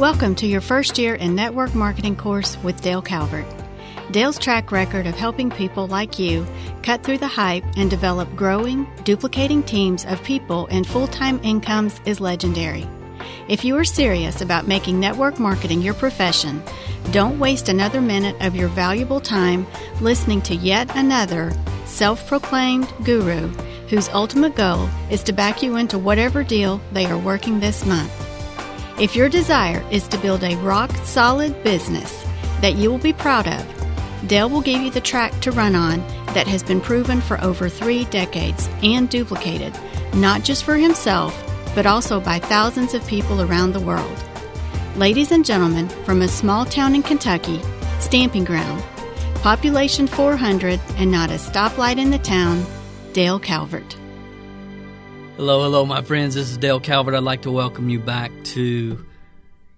Welcome to your first year in network marketing course with Dale Calvert. Dale's track record of helping people like you cut through the hype and develop growing, duplicating teams of people and full time incomes is legendary. If you are serious about making network marketing your profession, don't waste another minute of your valuable time listening to yet another self proclaimed guru whose ultimate goal is to back you into whatever deal they are working this month. If your desire is to build a rock solid business that you will be proud of, Dale will give you the track to run on that has been proven for over three decades and duplicated, not just for himself, but also by thousands of people around the world. Ladies and gentlemen, from a small town in Kentucky, Stamping Ground, population 400 and not a stoplight in the town, Dale Calvert. Hello, hello, my friends. This is Dale Calvert. I'd like to welcome you back to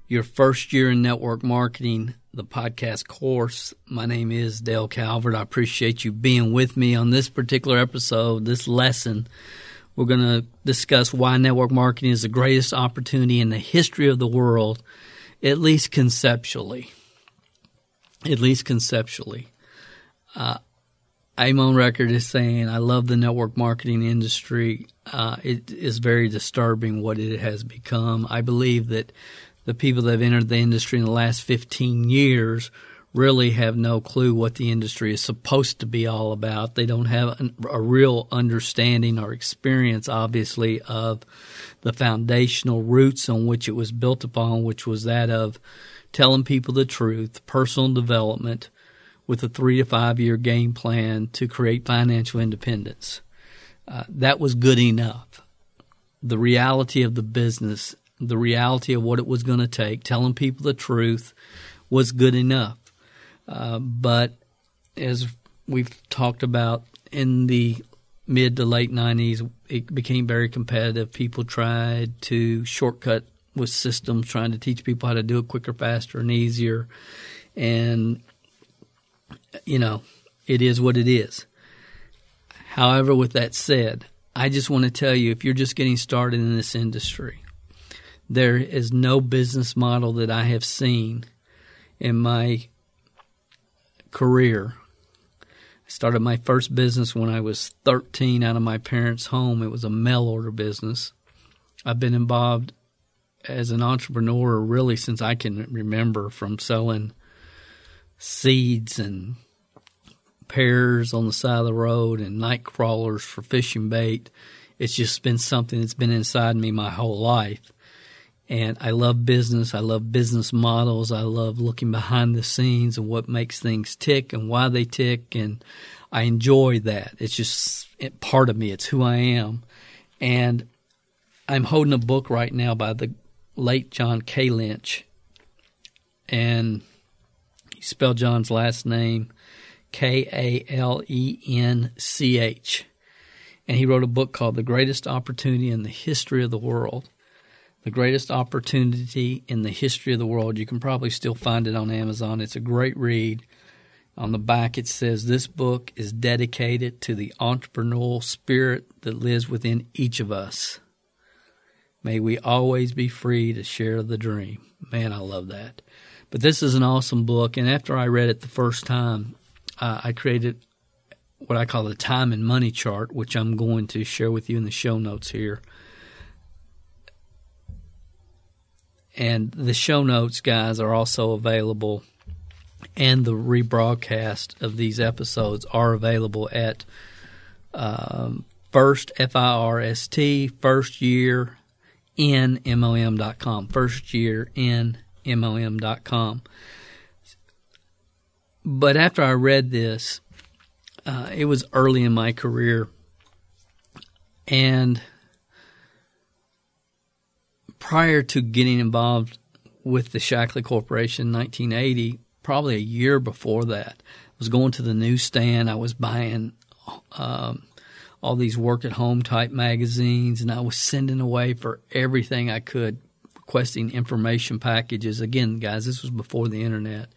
your first year in network marketing, the podcast course. My name is Dale Calvert. I appreciate you being with me on this particular episode, this lesson. We're going to discuss why network marketing is the greatest opportunity in the history of the world, at least conceptually. At least conceptually. Uh, I'm on record as saying I love the network marketing industry. Uh, it is very disturbing what it has become. I believe that the people that have entered the industry in the last 15 years really have no clue what the industry is supposed to be all about. They don't have an, a real understanding or experience, obviously, of the foundational roots on which it was built upon, which was that of telling people the truth, personal development, with a three to five year game plan to create financial independence. Uh, that was good enough. The reality of the business, the reality of what it was going to take, telling people the truth was good enough. Uh, but as we've talked about in the mid to late 90s, it became very competitive. People tried to shortcut with systems, trying to teach people how to do it quicker, faster, and easier. And you know, it is what it is. However, with that said, I just want to tell you if you're just getting started in this industry, there is no business model that I have seen in my career. I started my first business when I was 13 out of my parents' home. It was a mail order business. I've been involved as an entrepreneur really since I can remember from selling seeds and pears on the side of the road and night crawlers for fishing bait. It's just been something that's been inside me my whole life. And I love business. I love business models. I love looking behind the scenes and what makes things tick and why they tick. And I enjoy that. It's just part of me. It's who I am. And I'm holding a book right now by the late John Kalench. And you spell John's last name K A L E N C H. And he wrote a book called The Greatest Opportunity in the History of the World. The Greatest Opportunity in the History of the World. You can probably still find it on Amazon. It's a great read. On the back, it says this book is dedicated to the entrepreneurial spirit that lives within each of us. May we always be free to share the dream. Man, I love that. But this is an awesome book, and after I read it the first time, uh, I created what I call the time and money chart, which I'm going to share with you in the show notes here. And the show notes, guys, are also available, and the rebroadcast of these episodes are available at um, first F I R S T first year in com. First year in MLM.com. But after I read this, uh, it was early in my career, and prior to getting involved with the Shaklee Corporation in 1980, probably a year before that, I was going to the newsstand. I was buying um, all these work at home type magazines, and I was sending away for everything I could requesting information packages. Again, guys, this was before the internet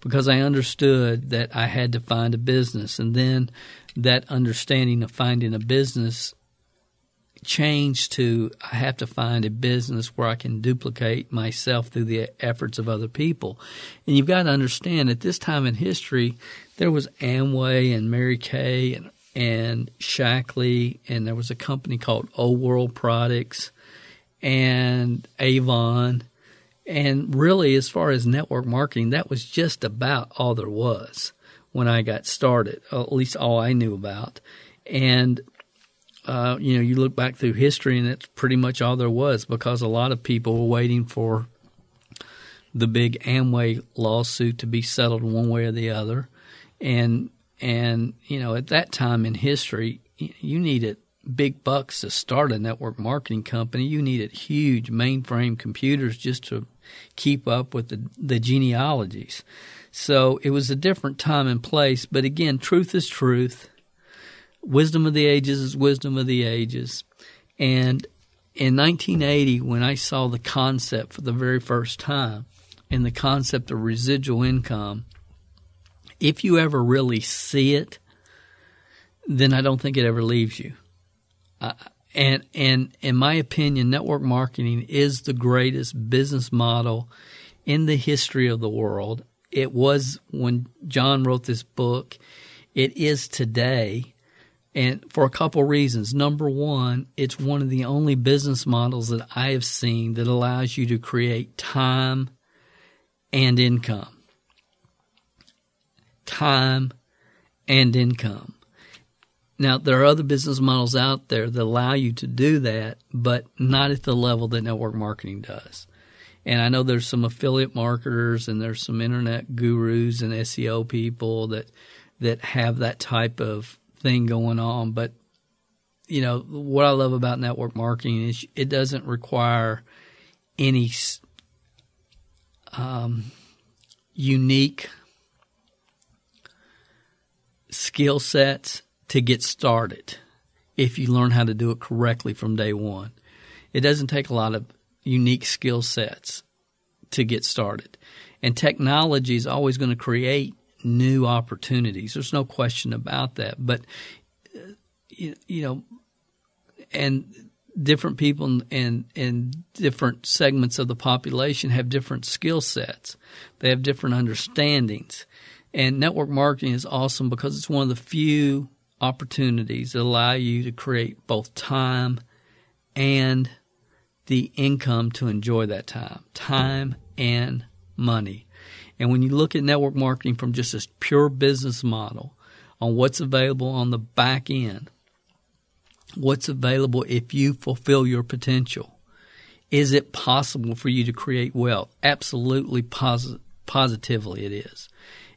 because I understood that I had to find a business. And then that understanding of finding a business changed to I have to find a business where I can duplicate myself through the efforts of other people. And you've got to understand at this time in history, there was Amway and Mary Kay and and Shaklee, and there was a company called Old World Products and Avon. And really, as far as network marketing, that was just about all there was when I got started, at least all I knew about. And uh, you know, you look back through history, and it's pretty much all there was because a lot of people were waiting for the big Amway lawsuit to be settled one way or the other, and and you know, at that time in history, you needed big bucks to start a network marketing company. You needed huge mainframe computers just to keep up with the, the genealogies. So it was a different time and place. But again, truth is truth wisdom of the ages is wisdom of the ages. And in 1980, when I saw the concept for the very first time, and the concept of residual income, if you ever really see it, then I don't think it ever leaves you. Uh, and and in my opinion, network marketing is the greatest business model in the history of the world. It was when John wrote this book. It is today and for a couple reasons. Number one, it's one of the only business models that I have seen that allows you to create time and income. Time and income. Now, there are other business models out there that allow you to do that, but not at the level that network marketing does. And I know there's some affiliate marketers and there's some internet gurus and SEO people that that have that type of thing going on. But you know what I love about network marketing is it doesn't require any um, unique skill sets to get started if you learn how to do it correctly from day one. It doesn't take a lot of unique skill sets to get started. And technology is always going to create new opportunities. There's no question about that. But you, you know, and different people and and different segments of the population have different skill sets. They have different understandings. And network marketing is awesome because it's one of the few opportunities that allow you to create both time and the income to enjoy that time. Time and money. And when you look at network marketing from just a pure business model on what's available on the back end, what's available if you fulfill your potential, is it possible for you to create wealth? Absolutely, posit- positively, it is.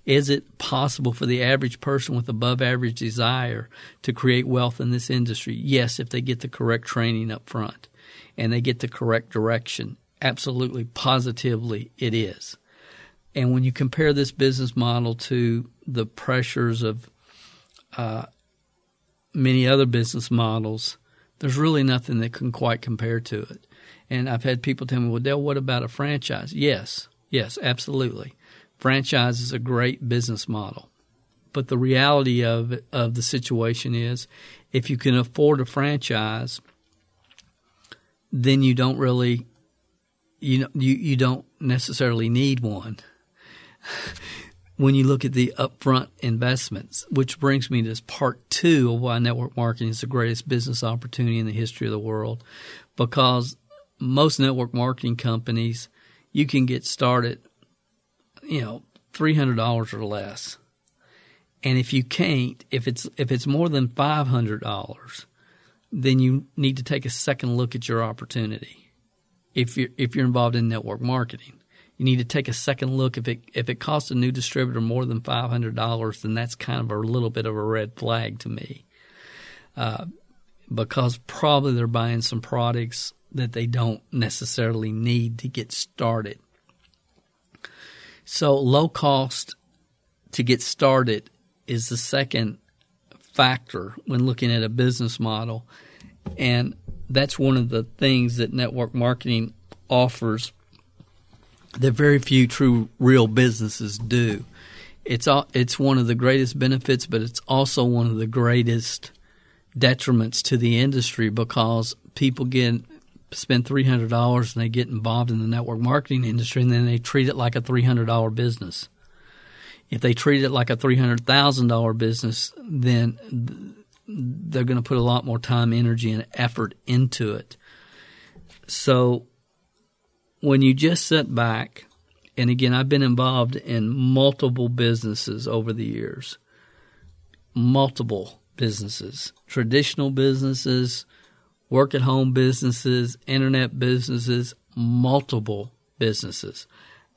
Is it possible for the average person with above average desire to create wealth in this industry? Yes, if they get the correct training up front and they get the correct direction. Absolutely, positively, it is. And when you compare this business model to the pressures of uh, many other business models, there's really nothing that can quite compare to it. And I've had people tell me, well, Dale, what about a franchise? Yes, yes, absolutely. Franchise is a great business model. But the reality of of the situation is if you can afford a franchise, then you don't really you know you, you don't necessarily need one when you look at the upfront investments, which brings me to part two of why network marketing is the greatest business opportunity in the history of the world. Because most network marketing companies, you can get started, you know, three hundred dollars or less. And if you can't, if it's if it's more than five hundred dollars, then you need to take a second look at your opportunity. If you're if you're involved in network marketing, you need to take a second look. If it if it costs a new distributor more than five hundred dollars, then that's kind of a little bit of a red flag to me, uh, because probably they're buying some products that they don't necessarily need to get started. So low cost to get started is the second factor when looking at a business model, and that's one of the things that network marketing offers that very few true real businesses do. It's all, it's one of the greatest benefits, but it's also one of the greatest detriments to the industry because people get spend three hundred dollars and they get involved in the network marketing industry, and then they treat it like a three hundred dollar business. If they treat it like a three hundred thousand dollar business, then they're going to put a lot more time, energy, and effort into it. So when you just sit back, and again, I've been involved in multiple businesses over the years, multiple businesses, traditional businesses, work at home businesses, internet businesses, multiple businesses.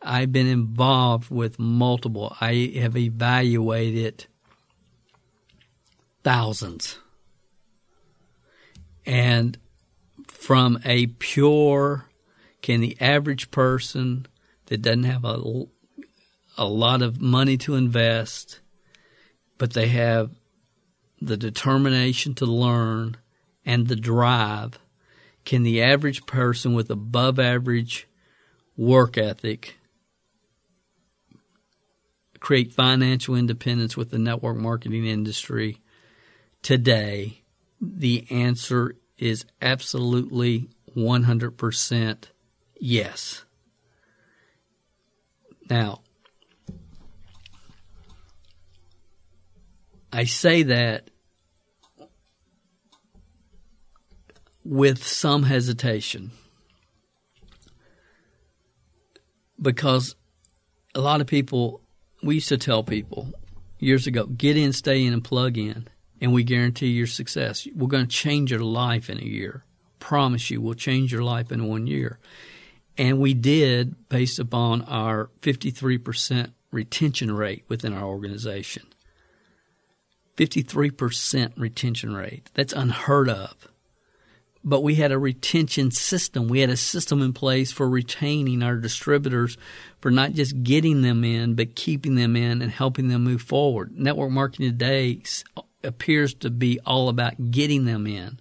I've been involved with multiple. I have evaluated thousands. And from a pure, can the average person that doesn't have a, a lot of money to invest, but they have the determination to learn and the drive, can the average person with above average work ethic create financial independence with the network marketing industry today? The answer is absolutely 100% yes. Now, I say that with some hesitation because a lot of people, we used to tell people years ago, get in, stay in, and plug in, and we guarantee your success. We're going to change your life in a year. Promise you, we'll change your life in one year. And we did based upon our 53% retention rate within our organization. 53% retention rate. That's unheard of. But we had a retention system. We had a system in place for retaining our distributors, for not just getting them in, but keeping them in and helping them move forward. Network marketing today appears to be all about getting them in.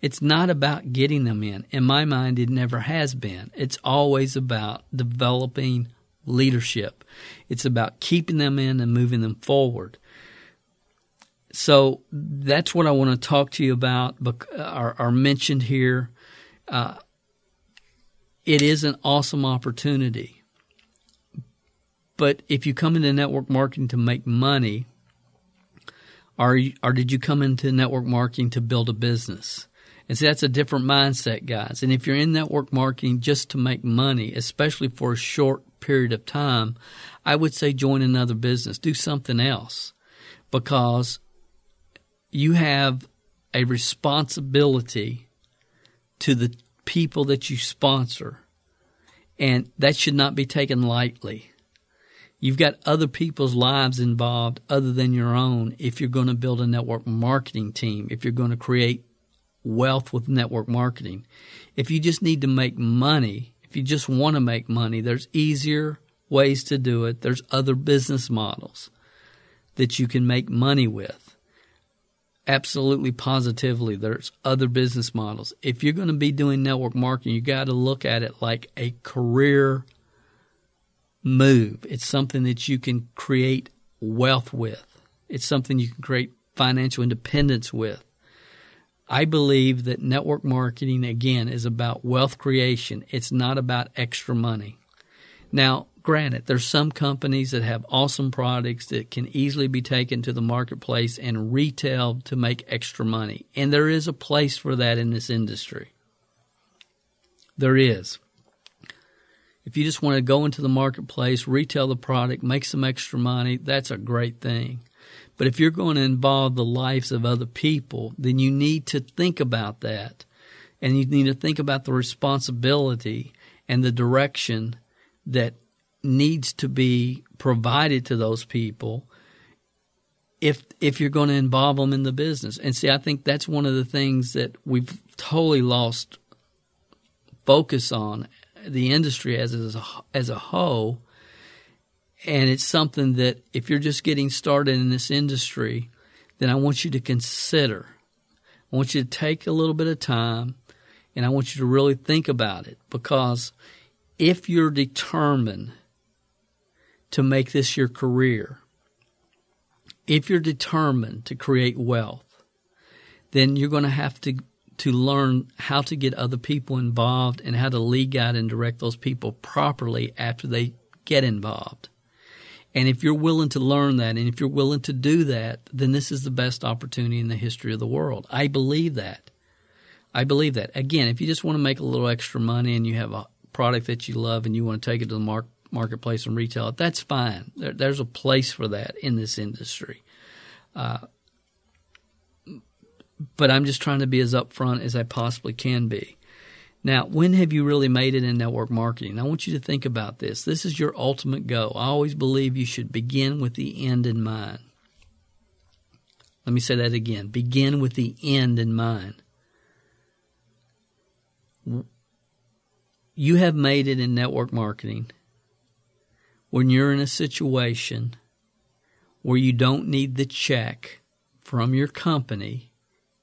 It's not about getting them in. In my mind, it never has been. It's always about developing leadership. It's about keeping them in and moving them forward. So that's what I want to talk to you about, are, are mentioned here. Uh, it is an awesome opportunity. But if you come into network marketing to make money, or, or did you come into network marketing to build a business? And see, that's a different mindset, guys. And if you're in network marketing just to make money, especially for a short period of time, I would say join another business, do something else because you have a responsibility to the people that you sponsor, and that should not be taken lightly. You've got other people's lives involved other than your own if you're going to build a network marketing team, if you're going to create wealth with network marketing. If you just need to make money, if you just want to make money, there's easier ways to do it. There's other business models that you can make money with. Absolutely positively, there's other business models. If you're going to be doing network marketing, you got to look at it like a career move. It's something that you can create wealth with. It's something you can create financial independence with. I believe that network marketing, again, is about wealth creation. It's not about extra money. Now, granted, there's some companies that have awesome products that can easily be taken to the marketplace and retailed to make extra money. And there is a place for that in this industry. There is. If you just want to go into the marketplace, retail the product, make some extra money, that's a great thing. But if you're going to involve the lives of other people, then you need to think about that. And you need to think about the responsibility and the direction that needs to be provided to those people if if you're going to involve them in the business. And see, I think that's one of the things that we've totally lost focus on the industry as as a, as a whole and it's something that if you're just getting started in this industry, then I want you to consider. I want you to take a little bit of time and I want you to really think about it because if you're determined to make this your career, if you're determined to create wealth, then you're going to have to to learn how to get other people involved and how to lead guide and direct those people properly after they get involved. And if you're willing to learn that and if you're willing to do that, then this is the best opportunity in the history of the world. I believe that. I believe that. Again, if you just want to make a little extra money and you have a product that you love and you want to take it to the mar- marketplace and retail. That's fine. There, there's a place for that in this industry. Uh, but I'm just trying to be as upfront as I possibly can be. Now, when have you really made it in network marketing? I want you to think about this. This is your ultimate goal. I always believe you should begin with the end in mind. Let me say that again. Begin with the end in mind. You have made it in network marketing when you're in a situation where you don't need the check from your company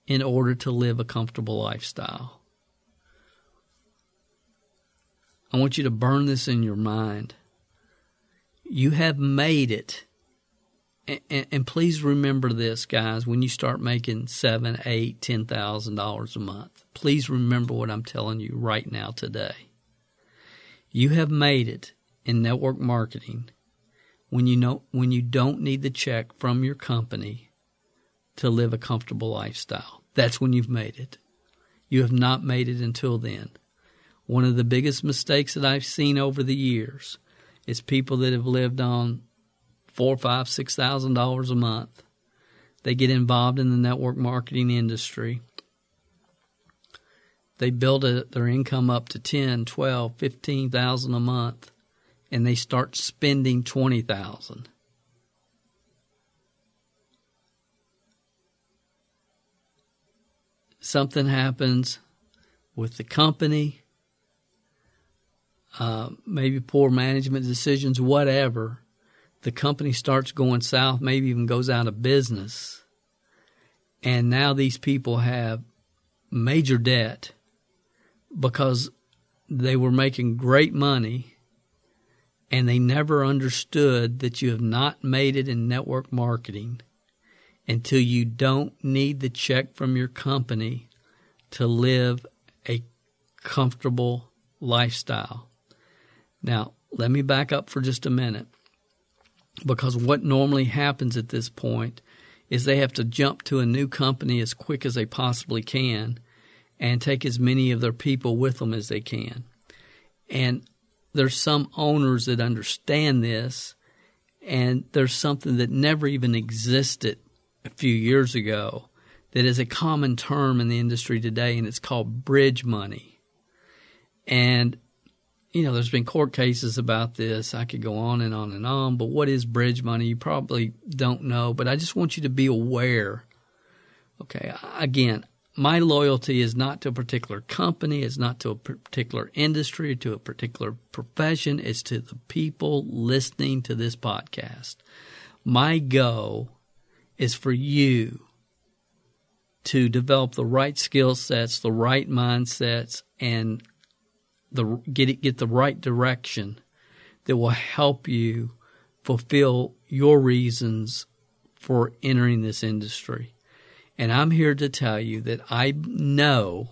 in order to live a comfortable lifestyle. I want you to burn this in your mind. You have made it. And, and, please remember this, guys, when you start making seven, eight, ten thousand dollars a month. Please remember what I'm telling you right now today. You have made it in network marketing when you know when you don't need the check from your company to live a comfortable lifestyle. That's when you've made it. You have not made it until then. One of the biggest mistakes that I've seen over the years is people that have lived on four, five, six thousand dollars a month. They get involved in the network marketing industry. They build a, their income up to ten, twelve, fifteen thousand a month, and they start spending twenty thousand. Something happens with the company uh, maybe poor management decisions, whatever, the company starts going south, maybe even goes out of business. And now these people have major debt because they were making great money and they never understood that you have not made it in network marketing until you don't need the check from your company to live a comfortable lifestyle. Now, let me back up for just a minute because what normally happens at this point is they have to jump to a new company as quick as they possibly can and take as many of their people with them as they can. And there's some owners that understand this, and there's something that never even existed a few years ago that is a common term in the industry today, and it's called bridge money. And you know, there's been court cases about this. I could go on and on and on, but what is bridge money? You probably don't know, but I just want you to be aware. Okay, again, my loyalty is not to a particular company, it's not to a particular industry, to a particular profession, it's to the people listening to this podcast. My goal is for you to develop the right skill sets, the right mindsets, and the get it, get the right direction that will help you fulfill your reasons for entering this industry. And I'm here to tell you that I know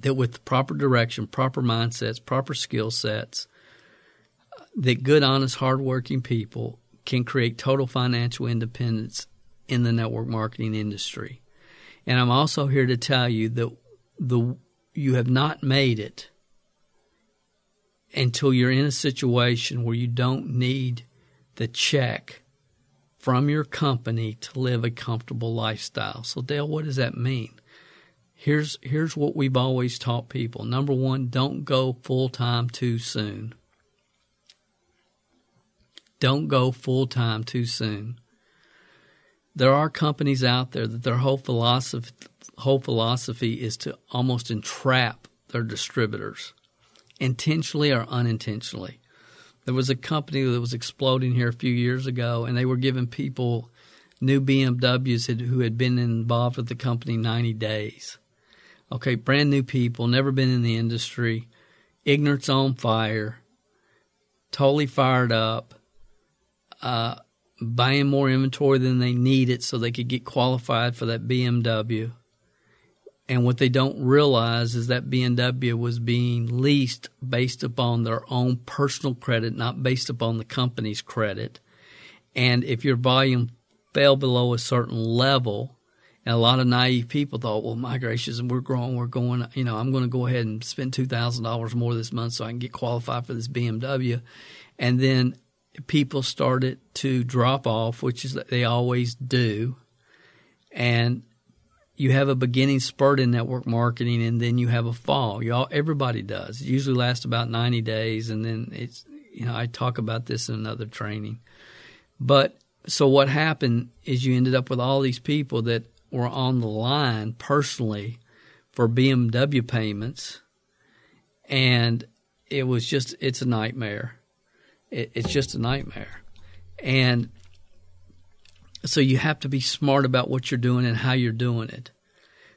that with proper direction, proper mindsets, proper skill sets, that good, honest, hardworking people can create total financial independence in the network marketing industry. And I'm also here to tell you that the you have not made it until you're in a situation where you don't need the check from your company to live a comfortable lifestyle. So Dale, what does that mean? Here's here's what we've always taught people. Number 1, don't go full time too soon. Don't go full time too soon. There are companies out there that their whole philosophy whole philosophy is to almost entrap their distributors, intentionally or unintentionally. There was a company that was exploding here a few years ago, and they were giving people new BMWs who had been involved with the company 90 days. Okay, brand new people, never been in the industry, ignorance on fire, totally fired up, uh, buying more inventory than they needed so they could get qualified for that BMW and what they don't realize is that BMW was being leased based upon their own personal credit, not based upon the company's credit. And if your volume fell below a certain level, and a lot of naive people thought, well, my gracious, we're growing, we're going, you know, I'm going to go ahead and spend $2,000 more this month so I can get qualified for this BMW. And then people started to drop off, which is they always do. And you have a beginning spurt in network marketing and then you have a fall. You all, everybody does. It usually lasts about 90 days and then it's, you know, I talk about this in another training. But so what happened is you ended up with all these people that were on the line personally for BMW payments, and it was just it's a nightmare. It, it's just a nightmare, and so you have to be smart about what you're doing and how you're doing it.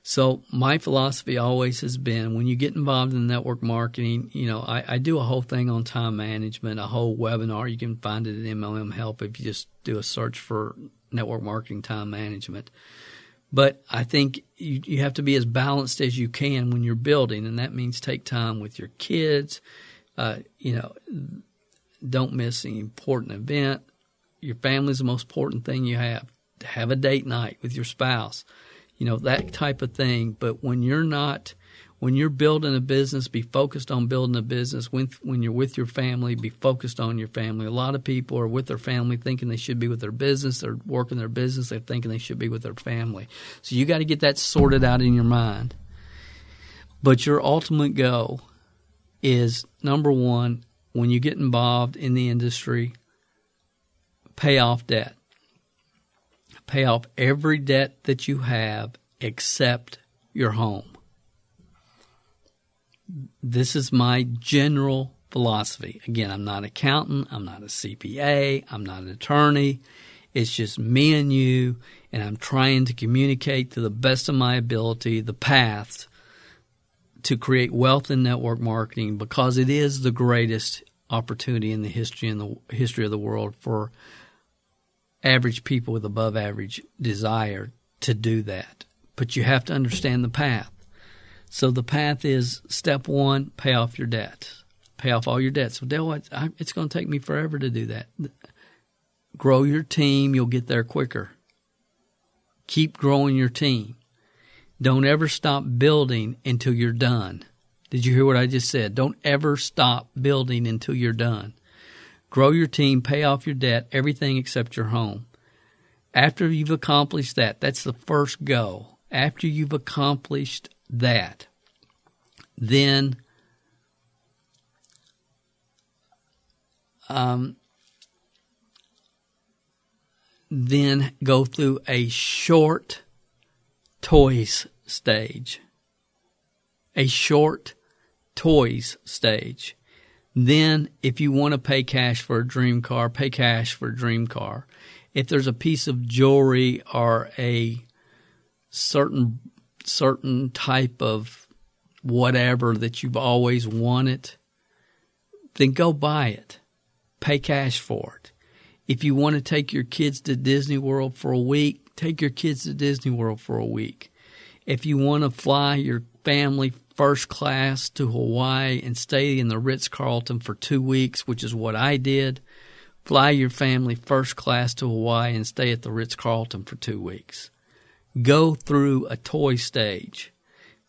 So my philosophy always has been when you get involved in network marketing, you know, I, I, do a whole thing on time management, a whole webinar. You can find it at MLM Help if you just do a search for network marketing time management. But I think you, you have to be as balanced as you can when you're building, and that means take time with your kids. Uh, you know, don't miss an important event. Your family is the most important thing you have. Have a date night with your spouse. You know that type of thing. But when you're not when you're building a business, be focused on building a business. When when you're with your family, be focused on your family. A lot of people are with their family thinking they should be with their business. They're working their business. They're thinking they should be with their family. So you got to get that sorted out in your mind. But your ultimate goal is number one, when you get involved in the industry, pay off debt. Pay off every debt that you have except your home this is my general philosophy. Again, I'm not an accountant, I'm not a CPA, I'm not an attorney. It's just me and you, and I'm trying to communicate to the best of my ability the path to create wealth in network marketing because it is the greatest opportunity in the history in the history of the world for average people with above average desire to do that. But you have to understand the path. So the path is step one: pay off your debt, pay off all your debts. So Dale, it's going to take me forever to do that. Grow your team; you'll get there quicker. Keep growing your team. Don't ever stop building until you're done. Did you hear what I just said? Don't ever stop building until you're done. Grow your team, pay off your debt, everything except your home. After you've accomplished that, that's the first goal. After you've accomplished that, then um, then go through a short toys stage. A short toys stage. Then, if you want to pay cash for a dream car, pay cash for a dream car. If there's a piece of jewelry or a certain certain type of whatever that you've always wanted, then go buy it. Pay cash for it. If you want to take your kids to Disney World for a week, take your kids to Disney World for a week. If you want to fly your family first class to Hawaii and stay in the Ritz Carlton for two weeks, which is what I did, fly your family first class to Hawaii and stay at the Ritz Carlton for two weeks go through a toy stage,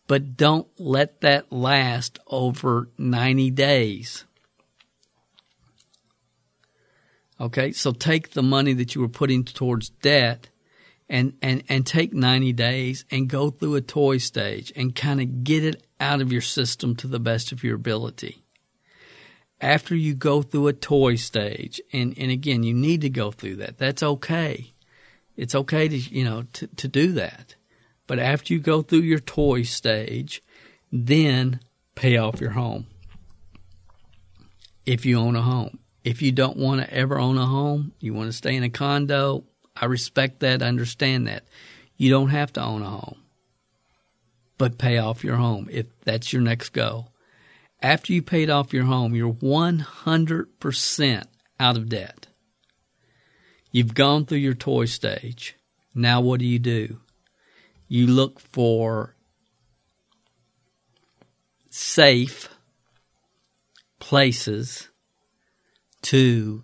but don't let that last over 90 days. Okay, so take the money that you were putting towards debt and, and, and take 90 days and go through a toy stage and kind of get it out of your system to the best of your ability. After you go through a toy stage, and, and again, you need to go through that. That's okay. It's okay to you know to, to do that. But after you go through your toy stage, then pay off your home. If you own a home. If you don't want to ever own a home, you want to stay in a condo, I respect that, I understand that. You don't have to own a home. But pay off your home if that's your next goal. After you paid off your home, you're 100% out of debt. You've gone through your toy stage. Now what do you do? You look for safe places to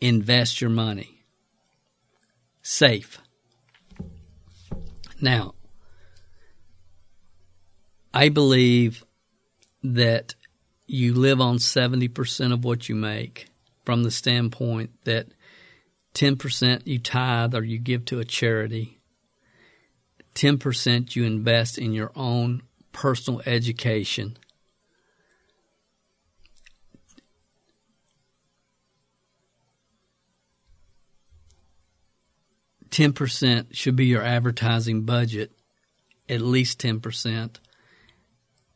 invest your money. Safe. Now, I believe that you live on 70% of what you make from the standpoint that 10% you tithe or you give to a charity, 10% you invest in your own personal education. Ten percent should be your advertising budget, at least ten percent,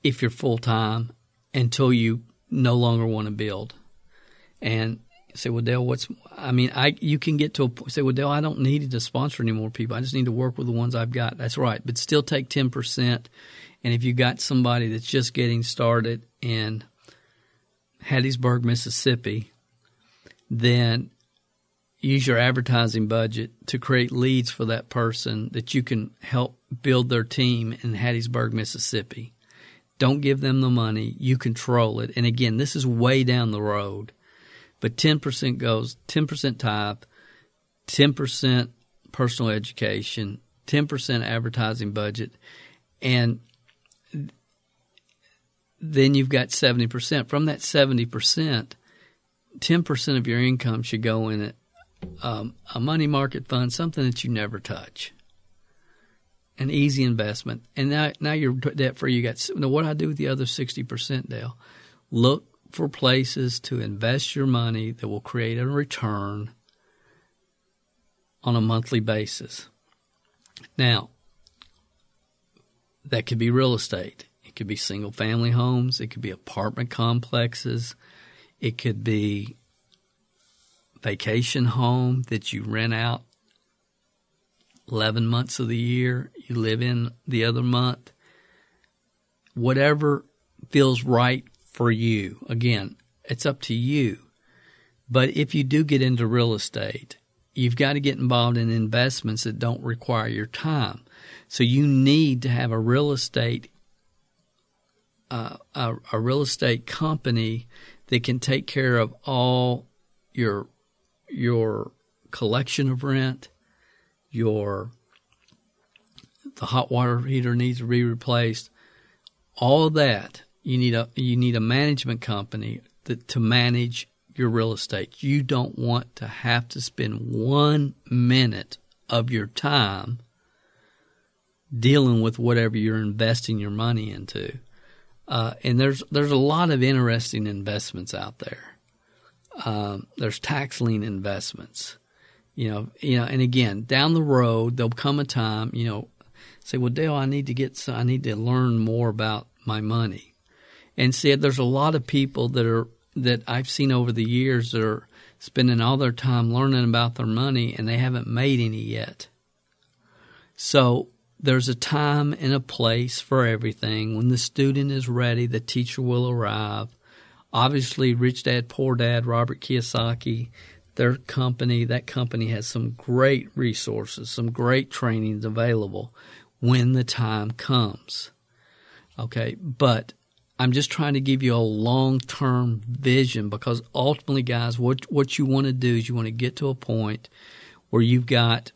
if you're full time, until you no longer want to build. And say, well, Dale, what's? I mean, I you can get to a say, well, Dale, I don't need to sponsor any more people. I just need to work with the ones I've got. That's right, but still take ten percent. And if you got somebody that's just getting started in Hattiesburg, Mississippi, then use your advertising budget to create leads for that person that you can help build their team in Hattiesburg, Mississippi. Don't give them the money. You control it. And again, this is way down the road. But 10% goes 10% tithe, 10% personal education, 10% advertising budget, and then you've got 70%. From that 70%, 10% of your income should go in it, um, a money market fund, something that you never touch an easy investment. And now, now you're debt free. You got now what I do with the other sixty percent, Dale? Look for places to invest your money that will create a return on a monthly basis. Now, that could be real estate. It could be single family homes. It could be apartment complexes. It could be vacation home that you rent out 11 months of the year, you live in the other month. Whatever feels right for you. Again, it's up to you. But if you do get into real estate, you've got to get involved in investments that don't require your time. So you need to have a real estate uh, a, a real estate company that can take care of all your your collection of rent, your the hot water heater needs to be replaced. All of that you need a you need a management company that, to manage your real estate. You don't want to have to spend one minute of your time dealing with whatever you're investing your money into. Uh, and there's there's a lot of interesting investments out there. Um, there's tax lien investments you know, you know, and again, down the road, there'll come a time, you know, say, well, Dale, I need to get, some, I need to learn more about my money. And see, there's a lot of people that are, that I've seen over the years that are spending all their time learning about their money and they haven't made any yet. So there's a time and a place for everything. When the student is ready, the teacher will arrive. Obviously, Rich Dad, Poor Dad, Robert Kiyosaki, their company, that company has some great resources, some great trainings available when the time comes. Okay, but I'm just trying to give you a long term vision because ultimately, guys, what what you want to do is you want to get to a point where you've got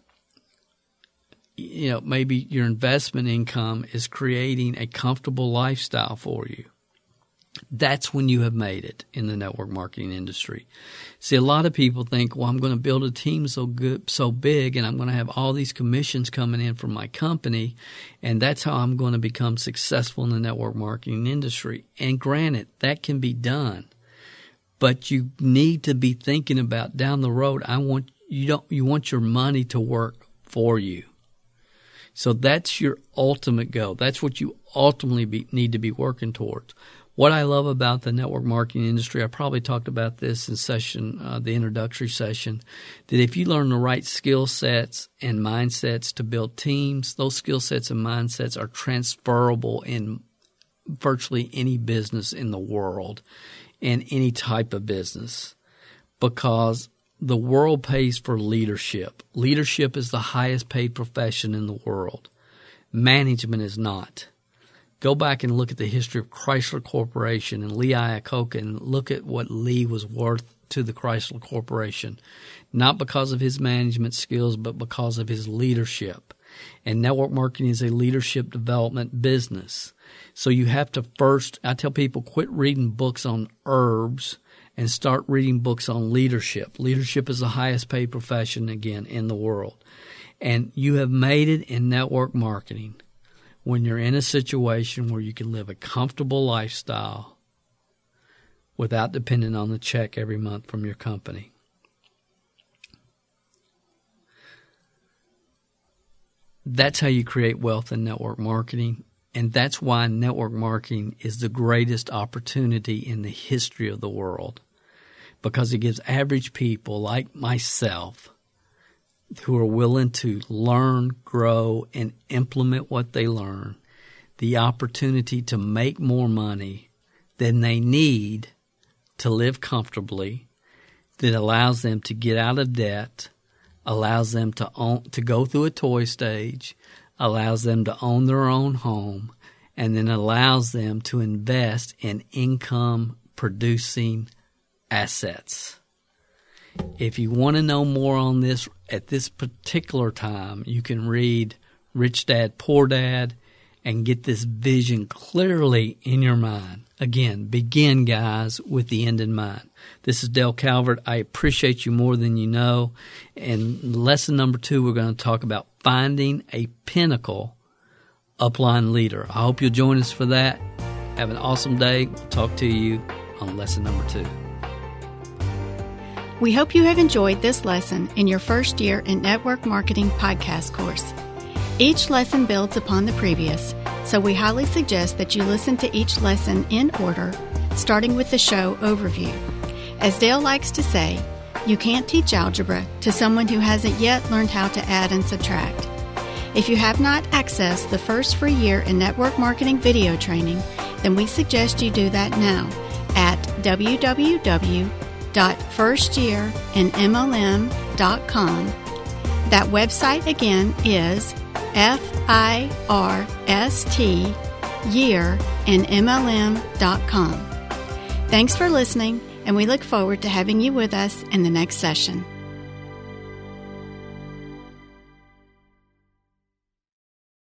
you know maybe your investment income is creating a comfortable lifestyle for you that's when you have made it in the network marketing industry. See, a lot of people think, well, I'm going to build a team so good, so big, and I'm going to have all these commissions coming in from my company, and that's how I'm going to become successful in the network marketing industry. And granted, that can be done, but you need to be thinking about down the road. I want you don't you want your money to work for you. So that's your ultimate goal. That's what you ultimately be, need to be working towards. What I love about the network marketing industry, I probably talked about this in session, uh, the introductory session, that if you learn the right skill sets and mindsets to build teams, those skill sets and mindsets are transferable in virtually any business in the world and any type of business because the world pays for leadership. Leadership is the highest paid profession in the world. Management is not Go back and look at the history of Chrysler Corporation and Lee Iacocca and look at what Lee was worth to the Chrysler Corporation, not because of his management skills, but because of his leadership. And network marketing is a leadership development business. So you have to first, I tell people, quit reading books on herbs and start reading books on leadership. Leadership is the highest paid profession, again, in the world. And you have made it in network marketing when you're in a situation where you can live a comfortable lifestyle without depending on the check every month from your company. That's how you create wealth in network marketing. And that's why network marketing is the greatest opportunity in the history of the world because it gives average people like myself who are willing to learn, grow, and implement what they learn the opportunity to make more money than they need to live comfortably that allows them to get out of debt, allows them to own, to go through a toy stage, allows them to own their own home, and then allows them to invest in income producing assets. If you want to know more on this at this particular time, you can read Rich Dad Poor Dad and get this vision clearly in your mind. Again, begin, guys, with the end in mind. This is Dale Calvert. I appreciate you more than you know. And lesson number two, we're going to talk about finding a pinnacle upline leader. I hope you'll join us for that. Have an awesome day. Talk to you on lesson number two. We hope you have enjoyed this lesson in your first year in Network Marketing Podcast course. Each lesson builds upon the previous, so we highly suggest that you listen to each lesson in order, starting with the show overview. As Dale likes to say, you can't teach algebra to someone who hasn't yet learned how to add and subtract. If you have not accessed the first free year in network marketing video training, then we suggest you do that now at www.firstyearinmlm.com. That website again is F I R S T year in MLM.com. Thanks for listening, and we look forward to having you with us in the next session.